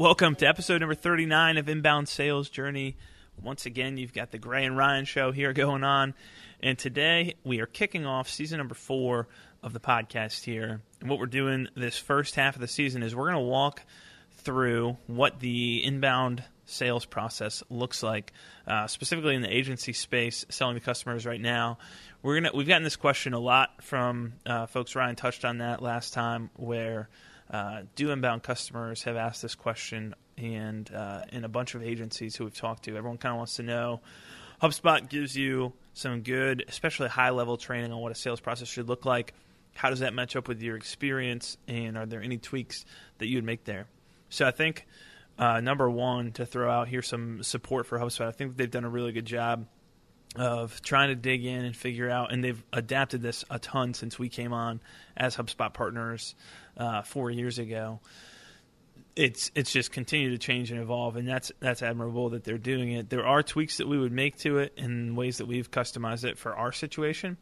Welcome to episode number 39 of Inbound Sales Journey. Once again, you've got the Gray and Ryan show here going on. And today we are kicking off season number four of the podcast here. And what we're doing this first half of the season is we're going to walk through what the inbound sales process looks like, uh, specifically in the agency space, selling to customers right now. We're gonna we've gotten this question a lot from uh, folks. Ryan touched on that last time, where uh, do inbound customers have asked this question, and uh, in a bunch of agencies who we've talked to, everyone kind of wants to know. HubSpot gives you some good, especially high level training on what a sales process should look like. How does that match up with your experience, and are there any tweaks that you would make there? So I think uh, number one to throw out here some support for HubSpot. I think they've done a really good job of trying to dig in and figure out, and they've adapted this a ton since we came on as HubSpot partners uh, four years ago. It's it's just continued to change and evolve, and that's that's admirable that they're doing it. There are tweaks that we would make to it in ways that we've customized it for our situation.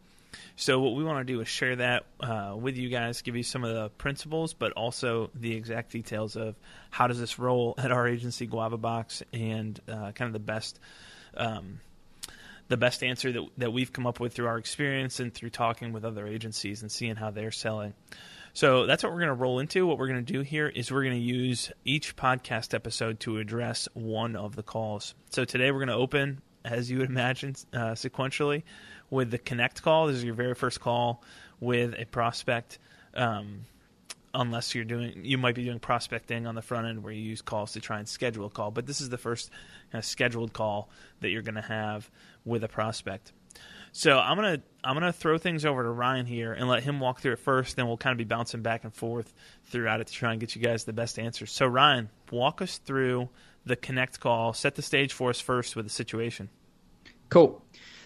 So what we want to do is share that uh, with you guys, give you some of the principles, but also the exact details of how does this roll at our agency Guava Box, and uh, kind of the best. Um, the best answer that that we've come up with through our experience and through talking with other agencies and seeing how they're selling. So that's what we're going to roll into. What we're going to do here is we're going to use each podcast episode to address one of the calls. So today we're going to open, as you would imagine, uh, sequentially with the connect call. This is your very first call with a prospect. Um, unless you're doing, you might be doing prospecting on the front end where you use calls to try and schedule a call. But this is the first kind of scheduled call that you're going to have with a prospect. So I'm gonna I'm gonna throw things over to Ryan here and let him walk through it first. Then we'll kind of be bouncing back and forth throughout it to try and get you guys the best answers. So Ryan, walk us through the connect call. Set the stage for us first with the situation. Cool.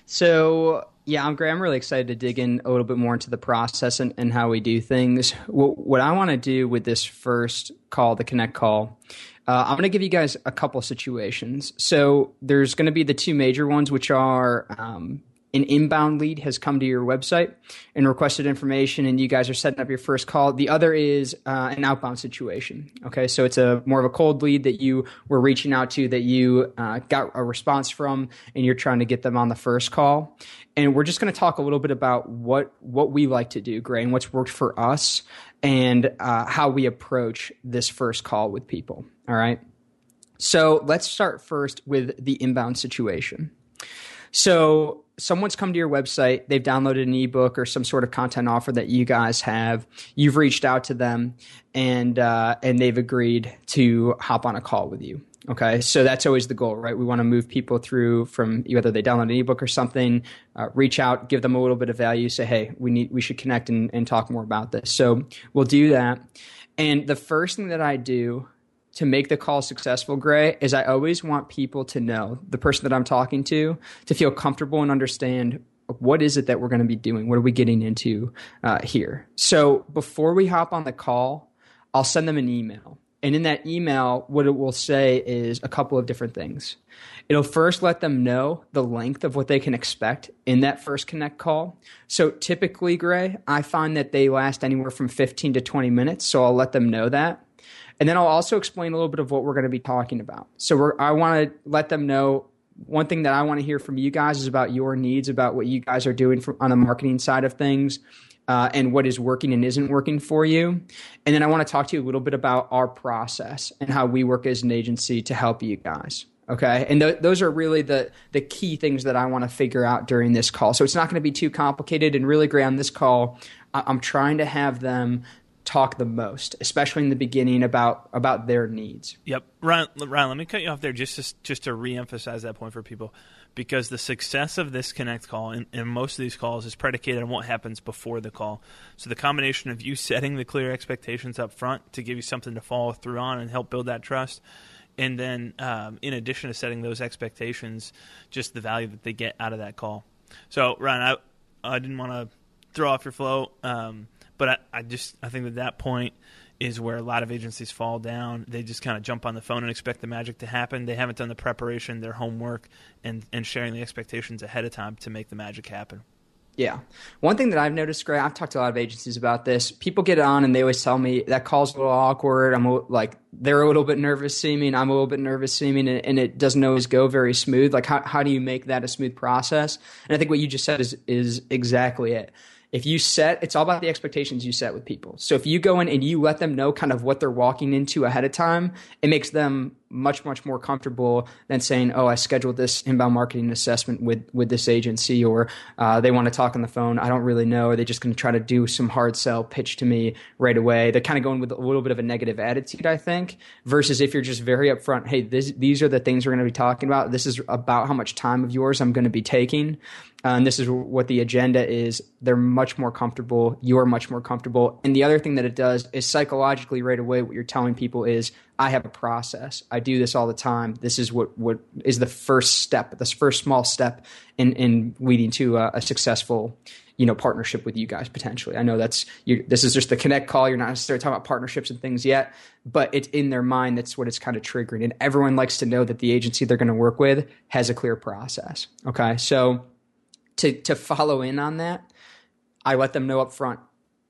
So yeah, I'm great. I'm really excited to dig in a little bit more into the process and, and how we do things. What, what I want to do with this first call, the connect call, uh, I'm going to give you guys a couple situations. So there's going to be the two major ones, which are um, an inbound lead has come to your website and requested information and you guys are setting up your first call. The other is uh, an outbound situation okay? So it's a more of a cold lead that you were reaching out to that you uh, got a response from and you're trying to get them on the first call. And we're just going to talk a little bit about what what we like to do gray and what's worked for us and uh, how we approach this first call with people all right so let's start first with the inbound situation so someone's come to your website, they've downloaded an ebook or some sort of content offer that you guys have. You've reached out to them, and uh, and they've agreed to hop on a call with you. Okay, so that's always the goal, right? We want to move people through from whether they download an ebook or something, uh, reach out, give them a little bit of value, say, hey, we need, we should connect and, and talk more about this. So we'll do that. And the first thing that I do to make the call successful, Gray, is I always want people to know the person that I'm talking to to feel comfortable and understand what is it that we're going to be doing. What are we getting into uh, here? So before we hop on the call, I'll send them an email. And in that email, what it will say is a couple of different things. It'll first let them know the length of what they can expect in that first connect call. So typically, Gray, I find that they last anywhere from 15 to 20 minutes. So I'll let them know that. And then I'll also explain a little bit of what we're going to be talking about. So I want to let them know one thing that I want to hear from you guys is about your needs, about what you guys are doing on the marketing side of things. Uh, and what is working and isn't working for you. And then I want to talk to you a little bit about our process and how we work as an agency to help you guys. Okay, and th- those are really the the key things that I want to figure out during this call. So it's not going to be too complicated. And really, Gray, on this call, I- I'm trying to have them talk the most, especially in the beginning about about their needs. Yep, Ryan. Ryan, let me cut you off there just to, just to reemphasize that point for people. Because the success of this connect call and, and, most of these calls is predicated on what happens before the call. So the combination of you setting the clear expectations up front to give you something to follow through on and help build that trust, and then um, in addition to setting those expectations, just the value that they get out of that call. So Ryan, I I didn't want to throw off your flow, um, but I, I just I think that that point is where a lot of agencies fall down. They just kind of jump on the phone and expect the magic to happen. They haven't done the preparation, their homework, and, and sharing the expectations ahead of time to make the magic happen. Yeah. One thing that I've noticed, Gray, I've talked to a lot of agencies about this. People get on and they always tell me that call's a little awkward. I'm like, they're a little bit nervous seeming. I'm a little bit nervous seeming, and, and, it doesn't always go very smooth. Like, how, how do you make that a smooth process? And I think what you just said is, is exactly it if you set it's all about the expectations you set with people. So if you go in and you let them know kind of what they're walking into ahead of time it makes them much much more comfortable than saying oh i scheduled this inbound marketing assessment with with this agency or uh, they want to talk on the phone i don't really know are they just going to try to do some hard sell pitch to me right away they're kind of going with a little bit of a negative attitude i think versus if you're just very upfront hey this, these are the things we're going to be talking about this is about how much time of yours i'm going to be taking uh, and this is what the agenda is. They're much more comfortable. You're much more comfortable. And the other thing that it does is psychologically, right away, what you're telling people is, I have a process. I do this all the time. This is what, what is the first step, this first small step in, in leading to a, a successful you know partnership with you guys potentially. I know that's you, this is just the connect call. You're not necessarily talking about partnerships and things yet, but it's in their mind. That's what it's kind of triggering, and everyone likes to know that the agency they're going to work with has a clear process. Okay, so to to follow in on that, I let them know up front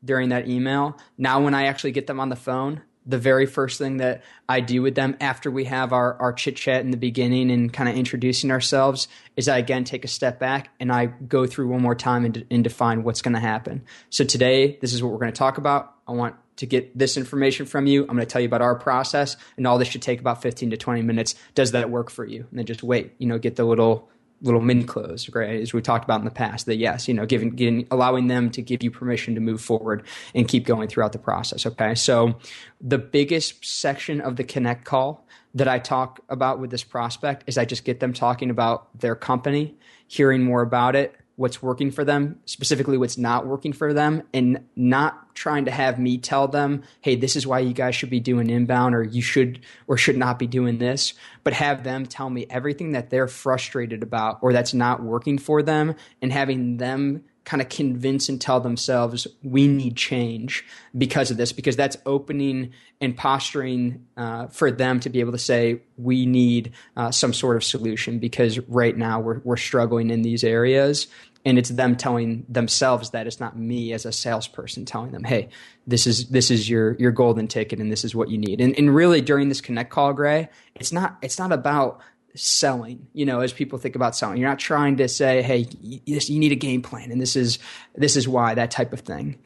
during that email. Now when I actually get them on the phone, the very first thing that I do with them after we have our, our chit chat in the beginning and kind of introducing ourselves is I again take a step back and I go through one more time and, and define what's going to happen. So today, this is what we're going to talk about. I want to get this information from you. I'm going to tell you about our process, and all this should take about 15 to 20 minutes. Does that work for you? And then just wait, you know, get the little little mini close, right? As we talked about in the past, that yes, you know, giving, giving, allowing them to give you permission to move forward and keep going throughout the process. Okay. So the biggest section of the connect call that I talk about with this prospect is I just get them talking about their company, hearing more about it, what's working for them, specifically what's not working for them, and not trying to have me tell them, hey, this is why you guys should be doing inbound or you should or should not be doing this, but have them tell me everything that they're frustrated about or that's not working for them and having them kind of convince and tell themselves we need change because of this because that's opening and posturing uh, for them to be able to say we need uh, some sort of solution because right now we're, we're struggling in these areas and it's them telling themselves that it's not me as a salesperson telling them hey this is this is your your golden ticket and this is what you need. And, and really during this connect call gray it's not it's not about selling you know as people think about selling. You're not trying to say hey you, need a game plan and this is this is why that type of thing.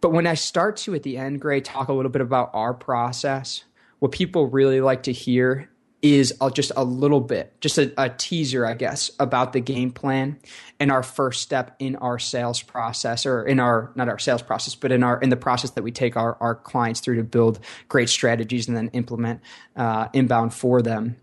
But when i start to at the end gray talk a little bit about our process what people really like to hear is just a little bit, just a, a, teaser, I guess, about the game plan and our first step in our sales process, or in our not our sales process, but in our in the process that we take our our clients through to build great strategies and then implement uh, inbound for them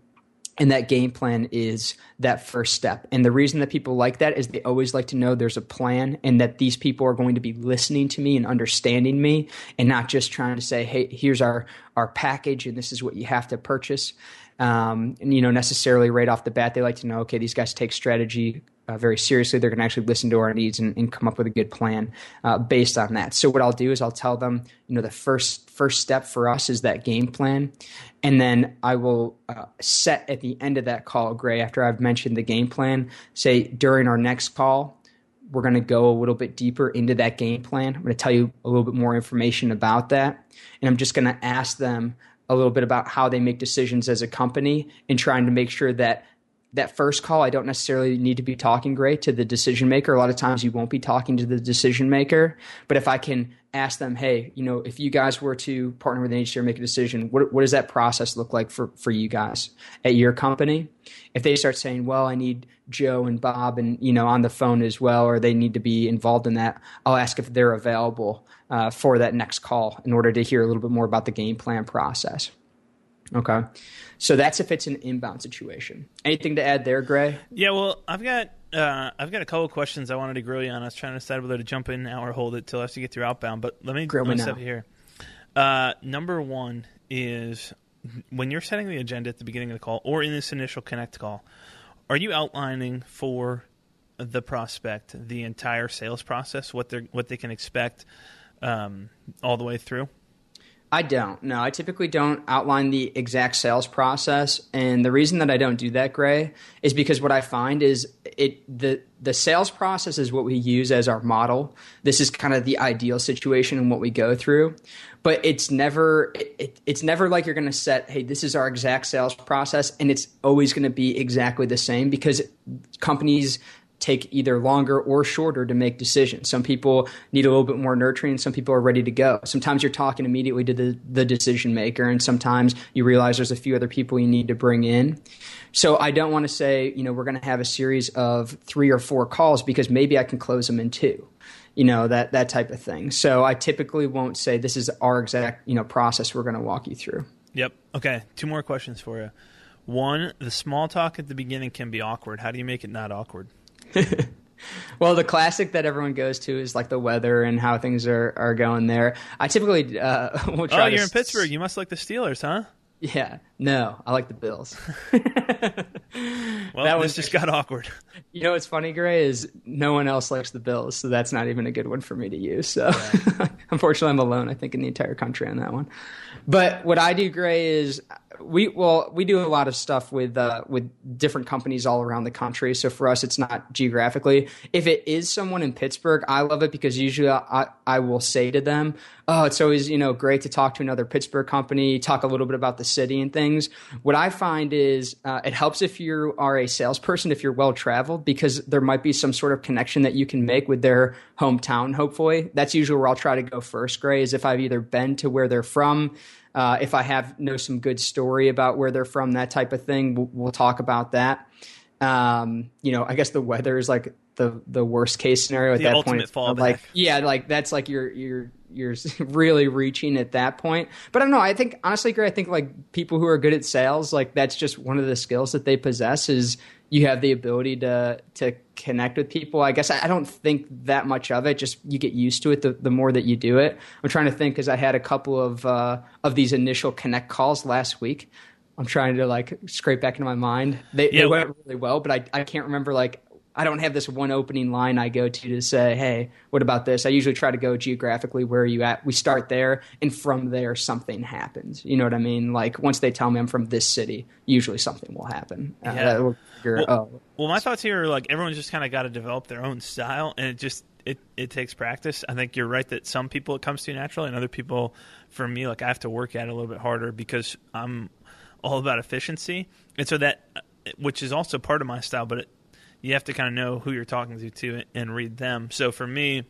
and that game plan is that first step. And the reason that people like that is they always like to know there's a plan and that these people are going to be listening to me and understanding me and not just trying to say, hey, here's our, our package and this is what you have to purchase. Um, and, you know, necessarily right off the bat, they like to know, okay, these guys take strategy uh, very seriously. They're going to actually listen to our needs and, and come up with a good plan uh, based on that. So what I'll do is I'll tell them, you know, the first first step for us is that game plan, and then I will uh, set at the end of that call, Gray, after I've mentioned the game plan, say during our next call. We're going to go a little bit deeper into that game plan. I'm going to tell you a little bit more information about that. And I'm just going to ask them a little bit about how they make decisions as a company and trying to make sure that that first call, I don't necessarily need to be talking Gray to the decision maker. A lot of times you won't be talking to the decision maker. But if I can ask them, hey, you know, if you guys were to partner with an agency or make a decision, what, what does that process look like for, for you guys at your company? If they start saying, well, I need Joe and Bob and, you know, on the phone as well, or they need to be involved in that, I'll ask if they're available uh, for that next call in order to hear a little bit more about the game plan process. Okay. So that's if it's an inbound situation. Anything to add there, Gray? Yeah, well, I've got uh, I've got a couple questions I wanted to grill you on. I was trying to decide whether to jump in now or hold it till after you get through outbound. But let me grill me here. Uh, number one is when you're setting the agenda at the beginning of the call or in this initial connect call, are you outlining for the prospect the entire sales process, what they what they can expect um, all the way through? I don't. No, I typically don't outline the exact sales process, and the reason that I don't do that, Gray, is because what I find is it the the sales process is what we use as our model. This is kind of the ideal situation and what we go through, but it's never it, it's never like you're going to set, hey, this is our exact sales process, and it's always going to be exactly the same because companies take either longer or shorter to make decisions. Some people need a little bit more nurturing, some people are ready to go. Sometimes you're talking immediately to the, the decision maker, and sometimes you realize there's a few other people you need to bring in. So I don't want to say, you know, we're going to have a series of three or four calls because maybe I can close them in two. You know, that that type of thing. So I typically won't say this is our exact, you know, process we're going to walk you through. Yep. Okay. Two more questions for you. One, the small talk at the beginning can be awkward. How do you make it not awkward? well, the classic that everyone goes to is like the weather and how things are, are going there. I typically uh, will try. Oh, you're in Pittsburgh. You must like the Steelers, huh? Yeah, no, I like the Bills. well, that was just got awkward. You know what's funny, Gray, is no one else likes the Bills, so that's not even a good one for me to use. So, yeah. unfortunately, I'm alone. I think in the entire country on that one. But what I do, Gray, is we well we do a lot of stuff with uh, with different companies all around the country. So for us, it's not geographically. If it is someone in Pittsburgh, I love it because usually I, I will say to them, "Oh, it's always you know great to talk to another Pittsburgh company, talk a little bit about the city and things." What I find is uh, it helps if you are a salesperson if you're well traveled because there might be some sort of connection that you can make with their hometown. Hopefully, that's usually where I'll try to go first. Gray is if I've either been to where they're from uh, if I have know some good story about where they're from, that type of thing, we'll, we'll talk about that. Um, you know, I guess the weather is like the the worst case scenario at the that point. Fallback. Like, yeah, like that's like you're you're you're really reaching at that point. But I don't know. I think honestly, Gray, I think like people who are good at sales, like that's just one of the skills that they possess is you have the ability to to connect with people. I guess I don't think that much of it. Just you get used to it the, the more that you do it. I'm trying to think because I had a couple of uh, of these initial connect calls last week. I'm trying to like scrape back into my mind. They, yeah. they went really well, but I, I can't remember like I don't have this one opening line I go to to say, hey, what about this? I usually try to go geographically where are you at. We start there, and from there, something happens. You know what I mean? Like once they tell me I'm from this city, usually something will happen. Uh, yeah. Uh, well, oh. well, my thoughts here are like everyone's just kind of got to develop their own style, and it just it, it takes practice. I think you're right that some people it comes to naturally, and other people, for me, like I have to work at it a little bit harder because I'm all about efficiency, and so that, which is also part of my style, but it, you have to kind of know who you're talking to too and read them. So for me,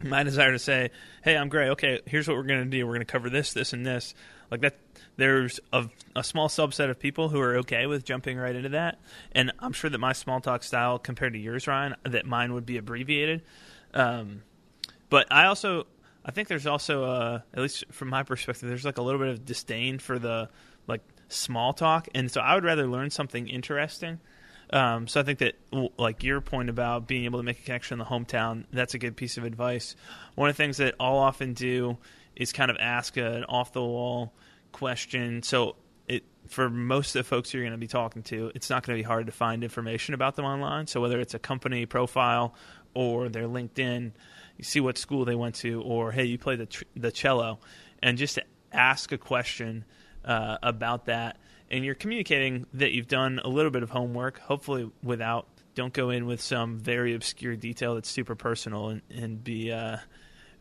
my desire to say, "Hey, I'm Gray. Okay, here's what we're going to do. We're going to cover this, this, and this." Like that, there's a, a, small subset of people who are okay with jumping right into that, and I'm sure that my small talk style compared to yours, Ryan, that mine would be abbreviated. Um, but I also, I think there's also, a, at least from my perspective, there's like a little bit of disdain for the like small talk, and so I would rather learn something interesting um, so I think that, like your point about being able to make a connection in the hometown, that's a good piece of advice. One of the things that I'll often do is kind of ask an off the wall question. So it for most of the folks you're going to be talking to, it's not going to be hard to find information about them online. So whether it's a company profile or their LinkedIn, you see what school they went to, or hey, you play the tr- the cello, and just ask a question uh, about that and you're communicating that you've done a little bit of homework, hopefully without don't go in with some very obscure detail that's super personal and, and be uh,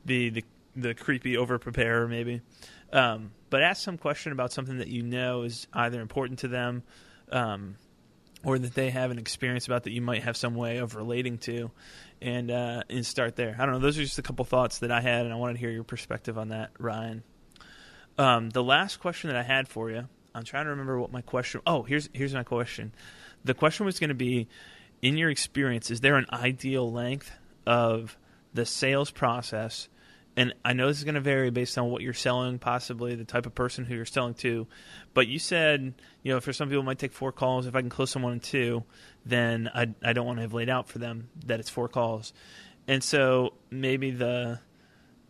be the the creepy over preparer maybe. Um, but ask some question about something that you know is either important to them um, or that they have an experience about that you might have some way of relating to and uh, and start there. I don't know. Those are just a couple thoughts that I had, and I wanted to hear your perspective on that, Ryan. Um, the last question that I had for you I'm trying to remember what my question. Oh, here's here's my question. The question was going to be, in your experience, is there an ideal length of the sales process and I know this is going to vary based on what you're selling, possibly the type of person who you're selling to. But you said, you know, for some people, it might take four calls. If I can close someone in two, then I, I don't want to have laid out for them that it's four calls. And so maybe the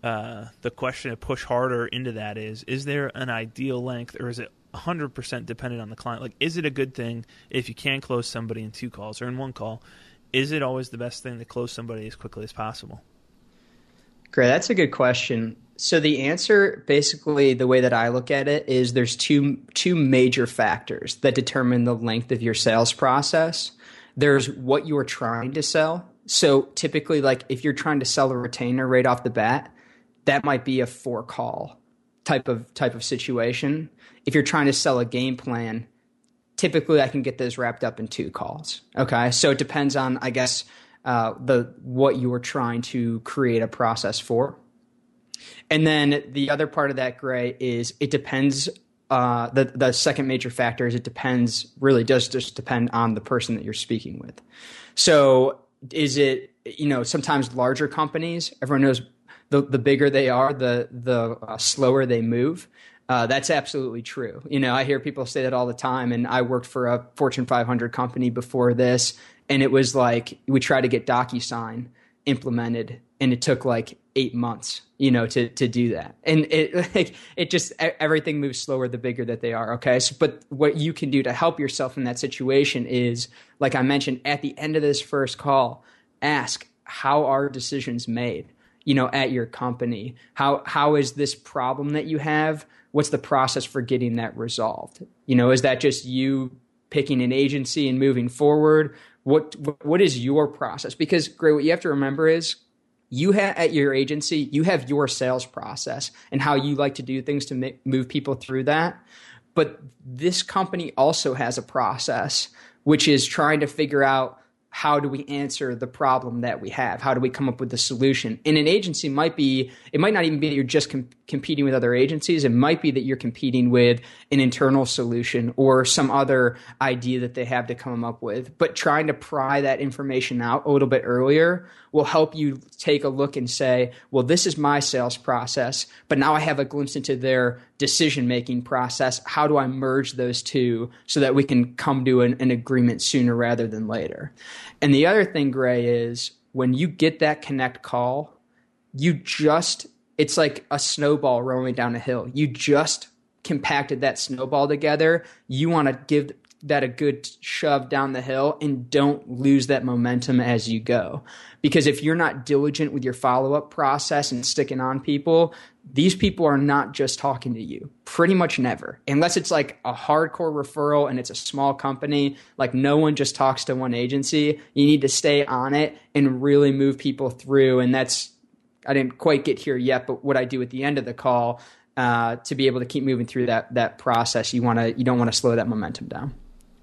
uh, the question to push harder into that is: Is there an ideal length, or is it 100% dependent on the client? Like, is it a good thing if you can close somebody in two calls or in one call? Is it always the best thing to close somebody as quickly as possible? Great, that's a good question. So the answer, basically, the way that I look at it is there's two two major factors that determine the length of your sales process. There's what you are trying to sell. So typically, like if you're trying to sell a retainer right off the bat, that might be a four call type of type of situation. If you're trying to sell a game plan, typically I can get those wrapped up in two calls. Okay, so it depends on, I guess uh, the what you are trying to create a process for. And then the other part of that gray is it depends. Uh, the the second major factor is it depends. Really, does just depend on the person that you're speaking with. So, is it you know sometimes larger companies? Everyone knows the the bigger they are, the the uh, slower they move. Uh, that's absolutely true. You know, I hear people say that all the time, and I worked for a Fortune 500 company before this, and it was like we tried to get DocuSign implemented, and it took like eight months, you know, to to do that. And it like it just everything moves slower the bigger that they are. Okay, so, but what you can do to help yourself in that situation is, like I mentioned, at the end of this first call, ask how are decisions made you know at your company how how is this problem that you have what's the process for getting that resolved you know is that just you picking an agency and moving forward what what is your process? Because Gray, what you have to remember is you have at your agency you have your sales process and how you like to do things to make, move people through that. But this company also has a process which is trying to figure out how do we answer the problem that we have? How do we come up with the solution? And an agency might be, it might not even be that you're just competing with other agencies. It might be that you're competing with an internal solution or some other idea that they have to come up with. But trying to pry that information out a little bit earlier will help you take a look and say, well, this is my sales process, but now I have a glimpse into their decision making process. How do I merge those two so that we can come to an, an agreement sooner rather than later? And the other thing, Gray, is when you get that connect call, you just, it's like a snowball rolling down a hill. You just compacted that snowball together. You want to give that a good shove down the hill and don't lose that momentum as you go. Because if you're not diligent with your follow up process and sticking on people, these people are not just talking to you. Pretty much never. Unless it's like a hardcore referral and it's a small company, like no one just talks to one agency. You need to stay on it and really move people through. And that's, I didn't quite get here yet, but what I do at the end of the call uh, to be able to keep moving through that that process, you want to you don't want to slow that momentum down.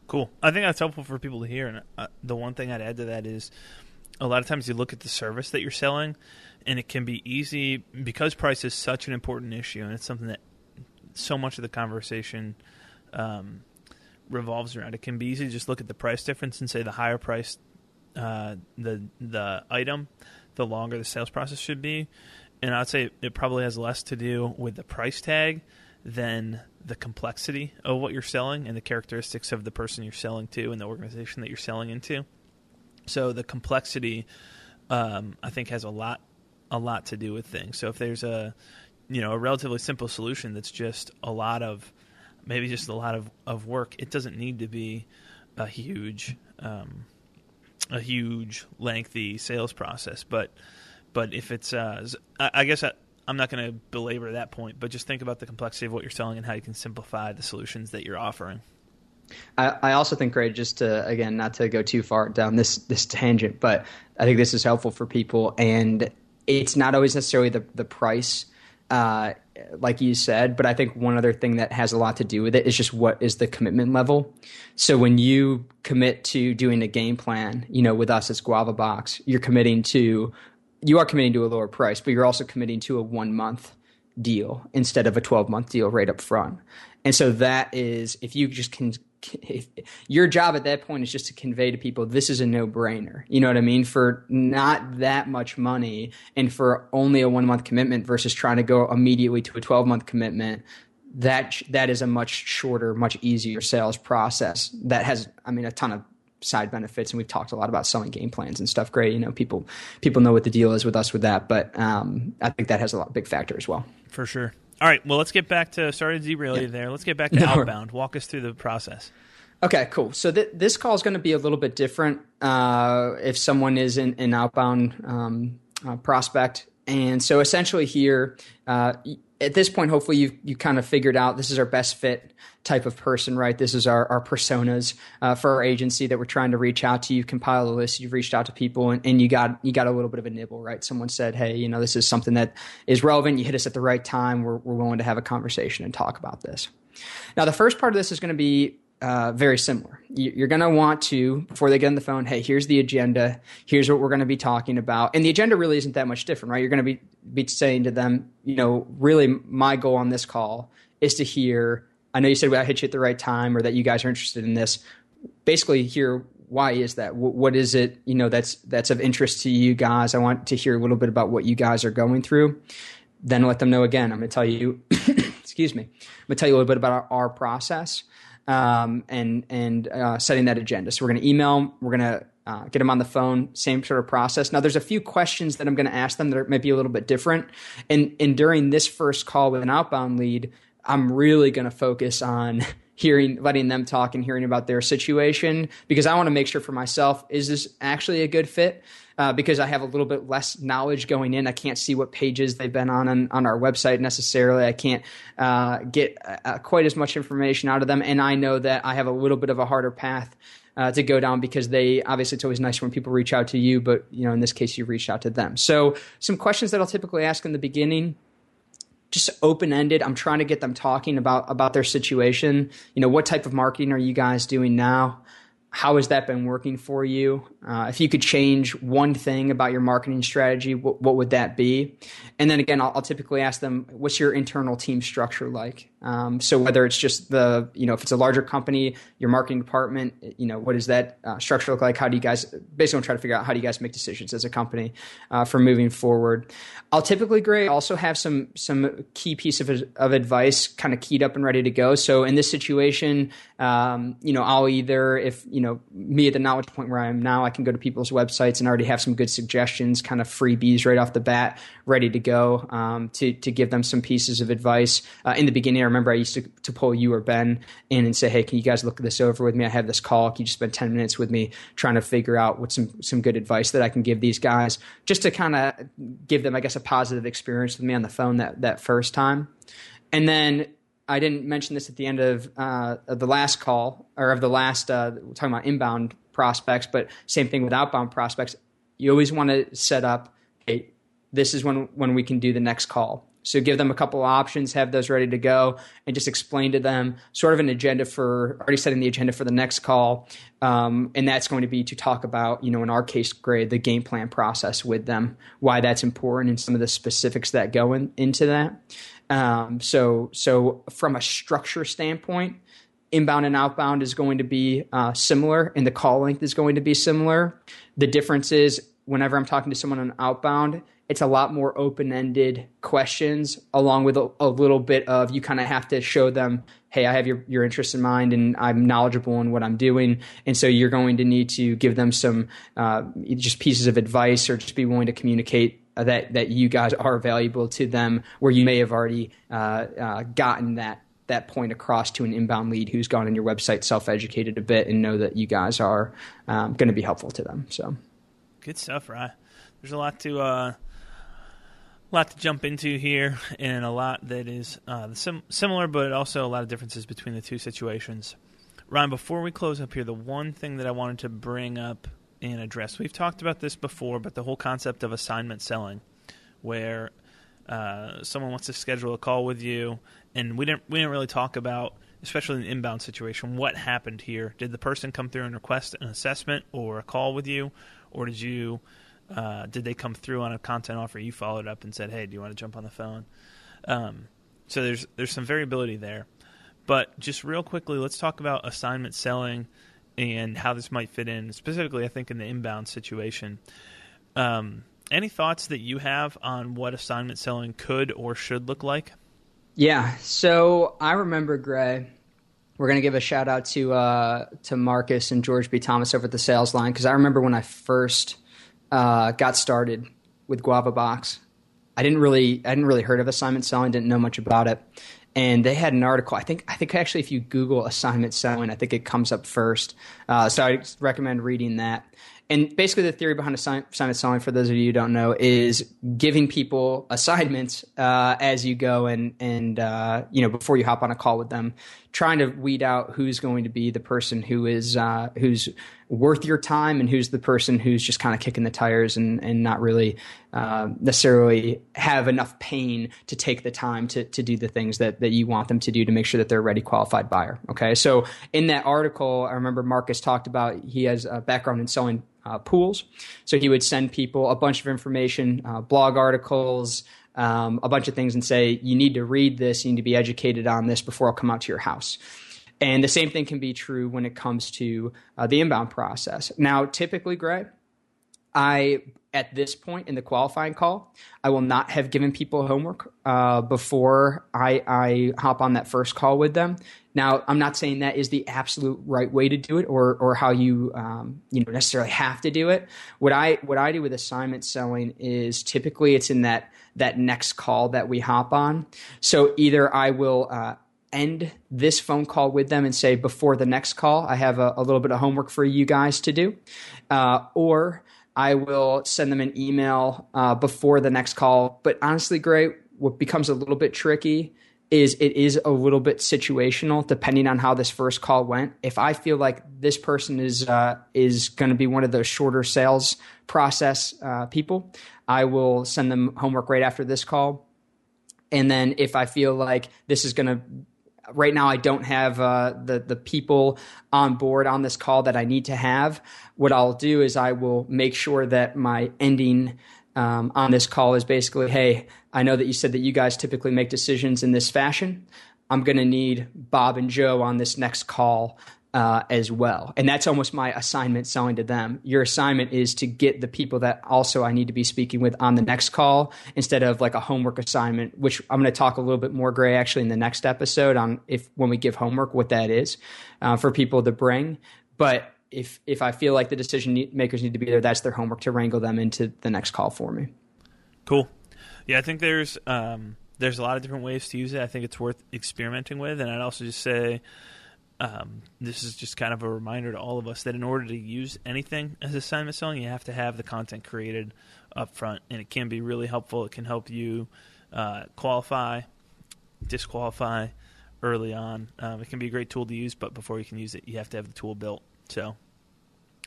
Cool. I think that's helpful for people to hear. And uh, the one thing I'd add to that is a lot of times you look at the service that you're selling, and it can be easy because price is such an important issue, and it's something that so much of the conversation um, revolves around. It can be easy to just look at the price difference and say the higher price uh, the the item, the longer the sales process should be. And I'd say it probably has less to do with the price tag than the complexity of what you're selling and the characteristics of the person you're selling to and the organization that you're selling into. So the complexity, um, I think, has a lot a lot to do with things. So if there's a you know a relatively simple solution that's just a lot of maybe just a lot of, of work, it doesn't need to be a huge um, a huge lengthy sales process. But but if it's uh, I guess I, I'm not going to belabor that point, but just think about the complexity of what you're selling and how you can simplify the solutions that you're offering. I, I also think, Greg, just to again not to go too far down this this tangent, but I think this is helpful for people, and it's not always necessarily the the price, uh, like you said, but I think one other thing that has a lot to do with it is just what is the commitment level. So when you commit to doing a game plan, you know, with us as Guava Box, you're committing to you are committing to a lower price, but you're also committing to a one month deal instead of a 12 month deal right up front. And so that is, if you just can your job at that point is just to convey to people this is a no brainer. You know what I mean? For not that much money and for only a one month commitment versus trying to go immediately to a 12 month commitment, that that is a much shorter, much easier sales process that has, I mean, a ton of side benefits. And we've talked a lot about selling game plans and stuff. Great, you know, people people know what the deal is with us with that, but um, I think that has a lot big factor as well. For sure. All right. Well, let's get back to sorry to derail you there. Let's get back to no. outbound. Walk us through the process. Okay, cool. So th- this call is going to be a little bit different uh, if someone is in an outbound um, uh, prospect. And so essentially here, uh, at this point, hopefully you you kind of figured out this is our best fit type of person, right? This is our, our personas uh, for our agency that we're trying to reach out to. You've compiled a list, you've reached out to people, and, and, you got you got a little bit of a nibble, right? Someone said, "Hey, you know, this is something that is relevant. You hit us at the right time. We're we're willing to have a conversation and talk about this." Now, the first part of this is going to be uh, very similar. You're going to want to, before they get on the phone, hey, here's the agenda. Here's what we're going to be talking about. And the agenda really isn't that much different, right? You're going to be, be saying to them, you know, really my goal on this call is to hear I know you said I hit you at the right time or that you guys are interested in this. Basically, here, why is that? what is it, you know, that's that's of interest to you guys? I want to hear a little bit about what you guys are going through. Then let them know again. I'm going to tell you, excuse me, I'm going to tell you a little bit about our, our process um, and and uh, setting that agenda. So we're going to email, we're going to uh, get them on the phone, same sort of process. Now, there's a few questions that I'm going to ask them that are maybe a little bit different. And and during this first call with an outbound lead, I'm really going to focus on hearing, letting them talk and hearing about their situation because I want to make sure for myself, is this actually a good fit? Uh, because I have a little bit less knowledge going in. I can't see what pages they've been on on, on our website necessarily. I can't uh, get uh, quite as much information out of them. And I know that I have a little bit of a harder path uh, to go down because they obviously it's always nice when people reach out to you, but you know in this case you reached out to them. So some questions that I'll typically ask in the beginning just open ended. I'm trying to get them talking about about their situation. You know, what type of marketing are you guys doing now? How has that been working for you? Uh, if you could change one thing about your marketing strategy, what, what would that be? And then again, I'll, I'll, typically ask them, "What's your internal team structure like?" Um, so whether it's just the, you know, if it's a larger company, your marketing department, you know, what does that uh, structure look like? How do you guys basically try to figure out how do you guys make decisions as a company uh, for moving forward? I'll typically, Gray, also have some some key piece of, of advice kind of keyed up and ready to go. So in this situation, um, you know, I'll either if you know me at the knowledge point where I am now, I can go to people's websites and already have some good suggestions, kind of freebies right off the bat, ready to go um, to to give them some pieces of advice uh, in the beginning. I remember I used to, to pull you or Ben in and say, "Hey, can you guys look this over with me? I have this call. Can you just spend ten minutes with me trying to figure out what some some good advice that I can give these guys, just to kind of give them, I guess, a positive experience with me on the phone that that first time." And then I didn't mention this at the end of, uh, of the last call or of the last uh, talking about inbound prospects, but same thing with outbound prospects. You always want to set up, hey, this is when when we can do the next call. So give them a couple options, have those ready to go, and just explain to them sort of an agenda for already setting the agenda for the next call. Um, and that's going to be to talk about, you know, in our case, Gray the game plan process with them, why that's important, and some of the specifics that go in, into that. Um, so, so from a structure standpoint, inbound and outbound is going to be uh, similar, and the call length is going to be similar. The difference is whenever I'm talking to someone on outbound, it's a lot more open ended questions, along with a, a little bit of you kind of have to show them, hey, I have your, your interest in mind and I'm knowledgeable in what I'm doing. And so you're going to need to give them some uh, just pieces of advice or just be willing to communicate that, that you guys are valuable to them where you may have already uh, uh, gotten that that point across to an inbound lead who's gone on your website, self educated a bit, and know that you guys are um, going to be helpful to them. So, good stuff, Ryan. There's a lot to uh, lot to jump into here, and a lot that is uh, sim- similar, but also a lot of differences between the two situations. Ryan, before we close up here, the one thing that I wanted to bring up and address, we've talked about this before, but the whole concept of assignment selling, where uh, someone wants to schedule a call with you, and we didn't we didn't really talk about, especially in the inbound situation, what happened here. Did the person come through and request an assessment or a call with you, or did you uh, did they come through on a content offer? You followed up and said, "Hey, do you want to jump on the phone?" Um, so there's there's some variability there, But just real quickly, let's talk about assignment selling and how this might fit in, specifically, I think, in the inbound situation. Um, any thoughts that you have on what assignment selling could or should look like? Yeah. So I remember Gray. We're going to give a shout out to uh, to Marcus and George B. Thomas over at the Sales Lion because I remember when I first uh, got started with Guava Box. I didn't really I didn't really heard of assignment selling, didn't know much about it. And they had an article. I think I think actually if you Google assignment selling, I think it comes up first. Uh, so I recommend reading that. And basically, the theory behind assignment selling, for those of you who don't know, is giving people assignments uh, as you go and and uh, you know before you hop on a call with them, trying to weed out who's going to be the person who is uh, who's worth your time and who's the person who's just kind of kicking the tires and and not really uh, necessarily have enough pain to take the time to to do the things that that you want them to do to make sure that they're a ready qualified buyer. Okay, so in that article, I remember Marcus talked about he has a background in selling uh, pools. So he would send people a bunch of information, uh, blog articles, um, a bunch of things, and say, you need to read this, you need to be educated on this before I'll come out to your house. And the same thing can be true when it comes to uh, the inbound process. Now, typically, Greg, I at this point in the qualifying call, I will not have given people homework uh, before I, I, hop on that first call with them. Now, I'm not saying that is the absolute right way to do it, or or how you um, you know necessarily have to do it. What I what I do with assignment selling is typically it's in that that next call that we hop on. So either I will. Uh, end this phone call with them and say before the next call i have a, a little bit of homework for you guys to do uh, or I will send them an email uh, before the next call. But honestly, Gray, what becomes a little bit tricky is it is a little bit situational depending on how this first call went. If I feel like this person is uh, is going to be one of those shorter sales process uh, people, I will send them homework right after this call. And then if I feel like this is going to right now I don't have uh, the the people on board on this call that I need to have. What I'll do is I will make sure that my ending um, on this call is basically, hey, I know that you said that you guys typically make decisions in this fashion. I'm going to need Bob and Joe on this next call uh, as well. And that's almost my assignment selling to them. Your assignment is to get the people that also I need to be speaking with on the next call instead of like a homework assignment, which I'm going to talk a little bit more, Gray, actually, in the next episode on if when we give homework, what that is uh, for people to bring. But if if I feel like the decision makers need to be there, that's their homework to wrangle them into the next call for me. Cool. Yeah, I think there's um, there's a lot of different ways to use it. I think it's worth experimenting with, and I'd also just say um, this is just kind of a reminder to all of us that in order to use anything as assignment selling, you have to have the content created up front, and it can be really helpful. It can help you uh, qualify, disqualify early on. Um, it can be a great tool to use, but before you can use it, you have to have the tool built. So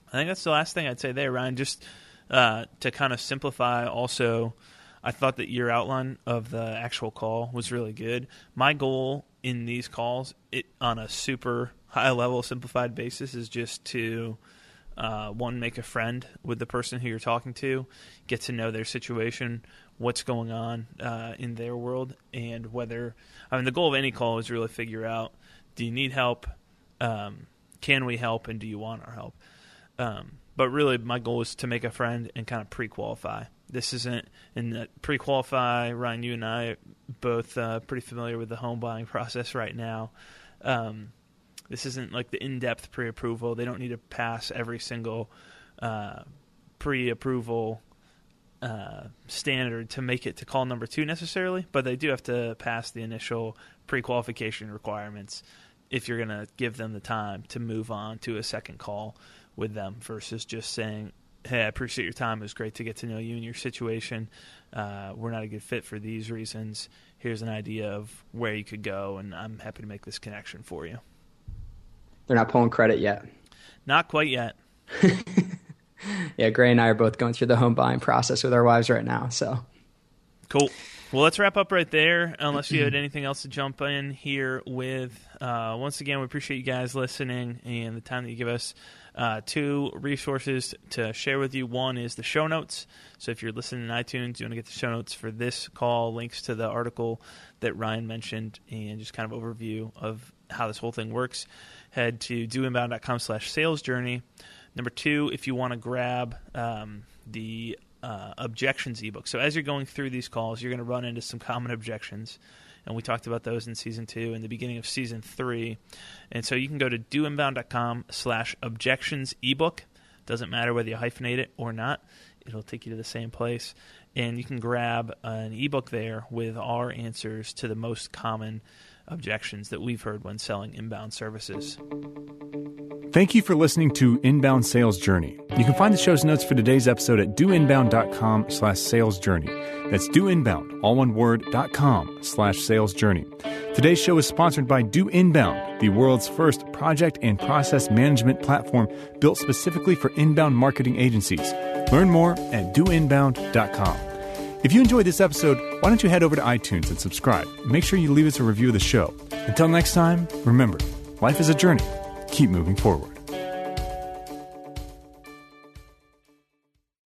I think that's the last thing I'd say there, Ryan. Just uh, to kind of simplify, also. I thought that your outline of the actual call was really good. My goal in these calls, it on a super high level simplified basis, is just to uh, one make a friend with the person who you're talking to, get to know their situation, what's going on uh, in their world, and whether I mean the goal of any call is really figure out do you need help, um, can we help, and do you want our help. Um, but really, my goal is to make a friend and kind of pre-qualify this isn't in the pre-qualify. Ryan, you and I are both uh, pretty familiar with the home buying process right now. Um, this isn't like the in-depth pre-approval. They don't need to pass every single uh, pre-approval uh, standard to make it to call number two necessarily, but they do have to pass the initial pre-qualification requirements if you're going to give them the time to move on to a second call with them versus just saying hey, I appreciate your time. It was great to get to know you and your situation. Uh, we're not a good fit for these reasons. Here's an idea of where you could go, and I'm happy to make this connection for you. They're not pulling credit yet. Not quite yet. yeah, Gray and I are both going through the home buying process with our wives right now. So cool. Well, let's wrap up right there. Unless you had anything else to jump in here with. Uh, once again, we appreciate you guys listening and the time that you give us uh, two resources to share with you. One is the show notes. So if you're listening in iTunes, you want to get the show notes for this call, links to the article that Ryan mentioned, and just kind of overview of how this whole thing works, head to doinbound.com slash sales journey. Number two, if you want to grab um, the uh, objections ebook. So as you're going through these calls, you're going to run into some common objections. And we talked about those in season two and the beginning of season three. And so you can go to doinbound.com slash objections ebook. Doesn't matter whether you hyphenate it or not, it'll take you to the same place. And you can grab an ebook there with our answers to the most common objections that we've heard when selling inbound services. Thank you for listening to Inbound Sales Journey. You can find the show's notes for today's episode at doinbound.com slash sales journey. That's doinbound, all one word, dot com slash sales journey. Today's show is sponsored by Do Inbound, the world's first project and process management platform built specifically for inbound marketing agencies. Learn more at doinbound.com. If you enjoyed this episode, why don't you head over to iTunes and subscribe? Make sure you leave us a review of the show. Until next time, remember, life is a journey. Keep moving forward.